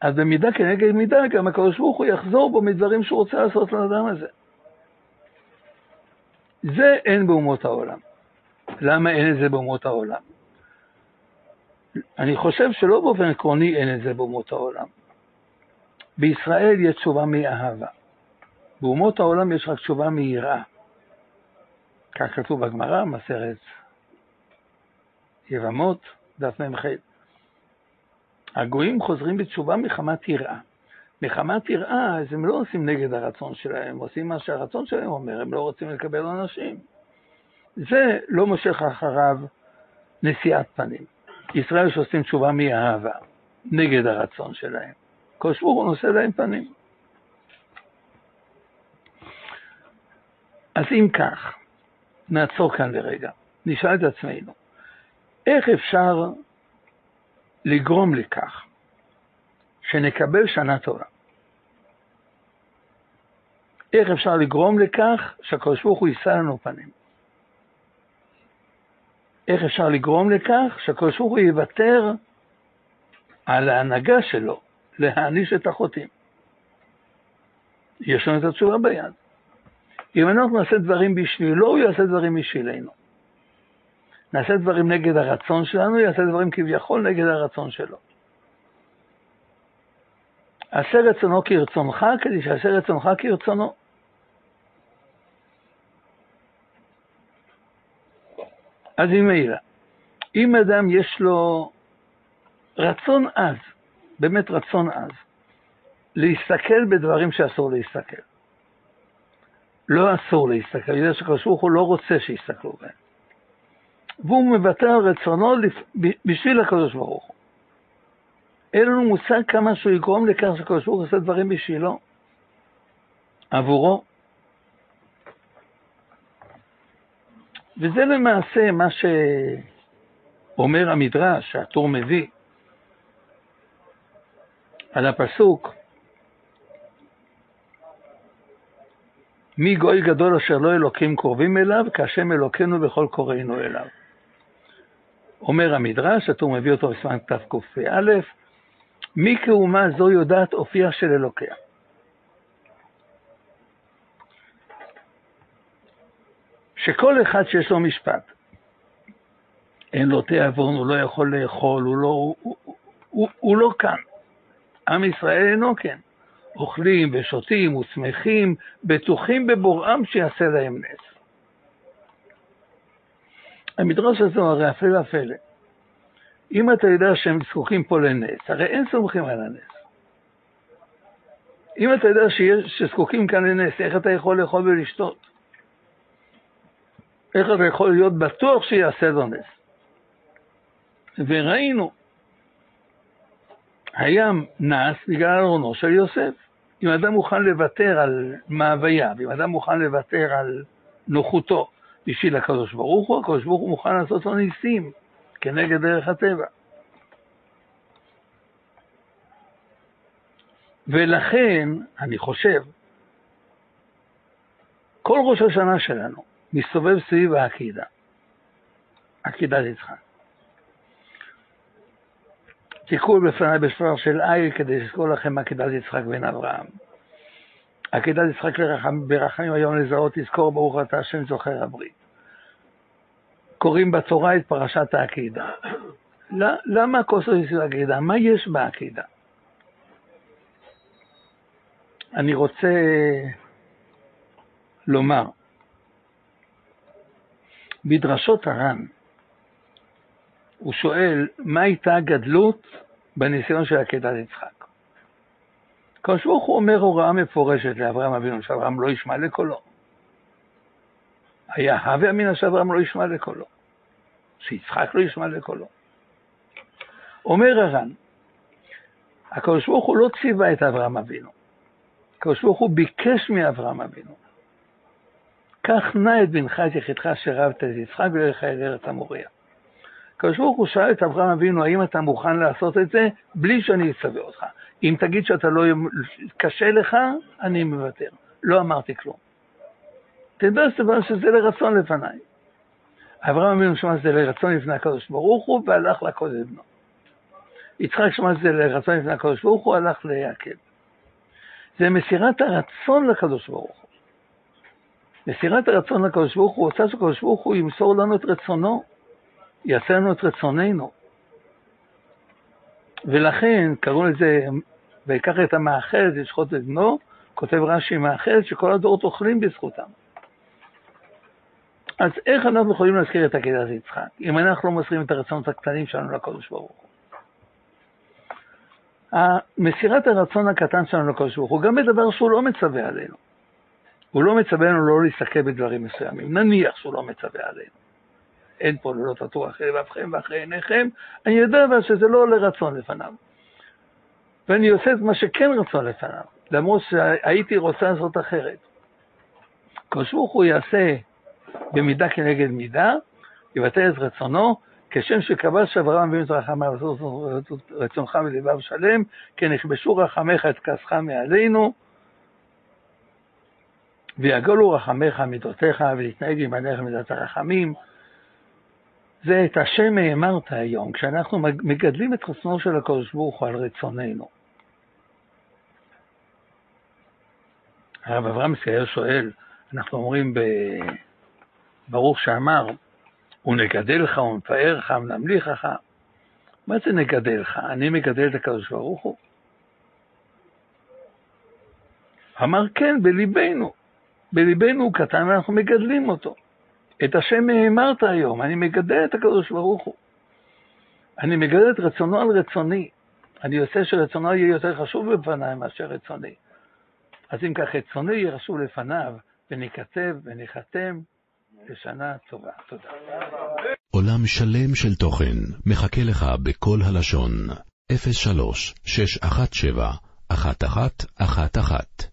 אז במידה כנגד מידה, גם הקדוש ברוך הוא יחזור בו מדברים שהוא רוצה לעשות לאדם הזה. זה אין באומות העולם. למה אין את זה באומות העולם? אני חושב שלא באופן עקרוני אין את זה באומות העולם. בישראל יש תשובה מאהבה. באומות העולם יש רק תשובה מיראה. כך כתוב בגמרא, מסרת יבמות, דף מ"ח. הגויים חוזרים בתשובה מחמת יראה. מחמת יראה, אז הם לא עושים נגד הרצון שלהם, הם עושים מה שהרצון שלהם אומר, הם לא רוצים לקבל אנשים. זה לא מושך אחריו נשיאת פנים. ישראל שעושים תשובה מאהבה, נגד הרצון שלהם. כל שבוע הוא נושא להם פנים. אז אם כך, נעצור כאן לרגע, נשאל את עצמנו, איך אפשר לגרום לכך שנקבל שנה טובה? איך אפשר לגרום לכך שהקדוש ברוך הוא יישא לנו פנים? איך אפשר לגרום לכך שהקדוש ברוך הוא יוותר על ההנהגה שלו להעניש את החוטאים? יש לנו את התשובה ביד. אם אנחנו נעשה דברים בשבילו, הוא יעשה דברים בשבילנו. נעשה דברים נגד הרצון שלנו, יעשה דברים כביכול נגד הרצון שלו. עשה רצונו כרצונך, כדי שיעשה רצונך כרצונו. אז ממילא, אם אדם יש לו רצון עז, באמת רצון עז, להסתכל בדברים שאסור להסתכל, לא אסור להסתכל, בגלל שקדוש ברוך הוא לא רוצה שיסתכלו בהם. והוא מוותר על רצונו בשביל הקדוש ברוך הוא. אין לנו מושג כמה שהוא יגרום לכך שקדוש ברוך הוא עושה דברים בשבילו, עבורו. וזה למעשה מה שאומר המדרש, שהטור מביא, על הפסוק מי גוי גדול אשר לא אלוקים קרובים אליו, כהשם אלוקינו בכל קוראינו אליו. אומר המדרש, הטור מביא אותו בסימן תקפ"א, מי כאומה זו יודעת אופיה של אלוקיה. שכל אחד שיש לו משפט, אין לו תיאבון, הוא לא יכול לאכול, הוא לא, הוא, הוא, הוא, הוא לא כאן. עם ישראל אינו כן. אוכלים ושותים ושמחים, בטוחים בבוראם שיעשה להם נס. המדרש הזה הרי הפלא ופלא. אם אתה יודע שהם זקוקים פה לנס, הרי אין סומכים על הנס. אם אתה יודע שיש, שזקוקים כאן לנס, איך אתה יכול לאכול ולשתות? איך אתה יכול להיות בטוח שיעשה לו נס? וראינו הים נס בגלל ארונו של יוסף. אם אדם מוכן לוותר על מאוויה, ואם אדם מוכן לוותר על נוחותו בשביל הקדוש ברוך הוא, הקדוש ברוך הוא מוכן לעשות לו ניסים כנגד דרך הטבע. ולכן, אני חושב, כל ראש השנה שלנו מסתובב סביב העקידה, עקידת יצחק. תיקחו בפניי בספר של איל כדי לזכור לכם עקידת יצחק בן אברהם. עקידת יצחק ברחמים היום לזהות תזכור ברוך אתה השם זוכר הברית. קוראים בתורה את פרשת העקידה. למה כוסו של העקידה? מה יש בעקידה? אני רוצה לומר, בדרשות הר"ן, הוא שואל, מה הייתה הגדלות בניסיון של עקדת יצחק? הקדוש ברוך הוא אומר הוראה מפורשת לאברהם אבינו, שאברהם לא ישמע לקולו. היה הווה אמינא שאברהם לא ישמע לקולו, שיצחק לא ישמע לקולו. אומר הר"ן, הקדוש ברוך הוא לא ציווה את אברהם אבינו, הקדוש ברוך הוא ביקש מאברהם אבינו, קח נא את בנך את יחידך אשר רבת את יצחק ולך אל ארץ המוריה. הקדוש ברוך הוא שאל את אברהם אבינו, האם אתה מוכן לעשות את זה בלי שאני אצווה אותך? אם תגיד שאתה לא, קשה לך, אני מוותר. לא אמרתי כלום. תדע שזה לרצון לפניי. אברהם אבינו שמע שזה לרצון לפני הקדוש ברוך הוא, והלך לעקוד את בנו. יצחק שמע שזה לרצון לפני הקדוש ברוך הוא, הלך ליעקב. זה מסירת הרצון לקדוש ברוך הוא. מסירת הרצון לקדוש ברוך הוא רוצה שקדוש ברוך הוא ימסור לנו את רצונו, יעשה לנו את רצוננו. ולכן קראו לזה, ויקח את המאחרת לשחוט את בנו, כותב רש"י מאחרת שכל הדורות אוכלים בזכותם. אז איך אנחנו יכולים להזכיר את עקדת יצחק, אם אנחנו לא מוסרים את הרצונות הקטנים שלנו לקדוש ברוך הוא? מסירת הרצון הקטן שלנו לקדוש ברוך הוא, גם בדבר שהוא לא מצווה עלינו. הוא לא מצווה לנו לא להסתכל בדברים מסוימים, נניח שהוא לא מצווה עלינו. אין פה לא תטו אחרי לבבכם ואחרי עיניכם, אני יודע אבל שזה לא עולה רצון לפניו. ואני עושה את מה שכן רצון לפניו, למרות שהייתי רוצה לעשות אחרת. הקדוש ברוך הוא יעשה במידה כנגד מידה, יבטא את רצונו, כשם שכבש אברהם אבינו את רחמיו רצונך מלבב שלם, כן יכבשו רחמך את כעסך מעלינו, ויגולו רחמך מידותיך, ולהתנהג עם עליך מידת הרחמים. זה את השם האמרת היום, כשאנחנו מגדלים את חסנו של הקדוש ברוך הוא על רצוננו. הרב אברהם סייר שואל, אנחנו אומרים ברוך שאמר, ונגדל לך ונפאר לך ונמליך לך. מה זה נגדל לך? אני מגדל את הקדוש ברוך הוא? אמר כן, בליבנו. בליבנו הוא קטן ואנחנו מגדלים אותו. את השם האמרת היום, אני מגדל את הקדוש ברוך הוא. אני מגדל את רצונו על רצוני. אני עושה שרצונו יהיה יותר חשוב בפניי מאשר רצוני. אז אם כך רצוני יהיה חשוב לפניו, וניכתב וניחתם לשנה טובה. תודה. עולם שלם של תוכן מחכה לך בכל הלשון, 03 617 1111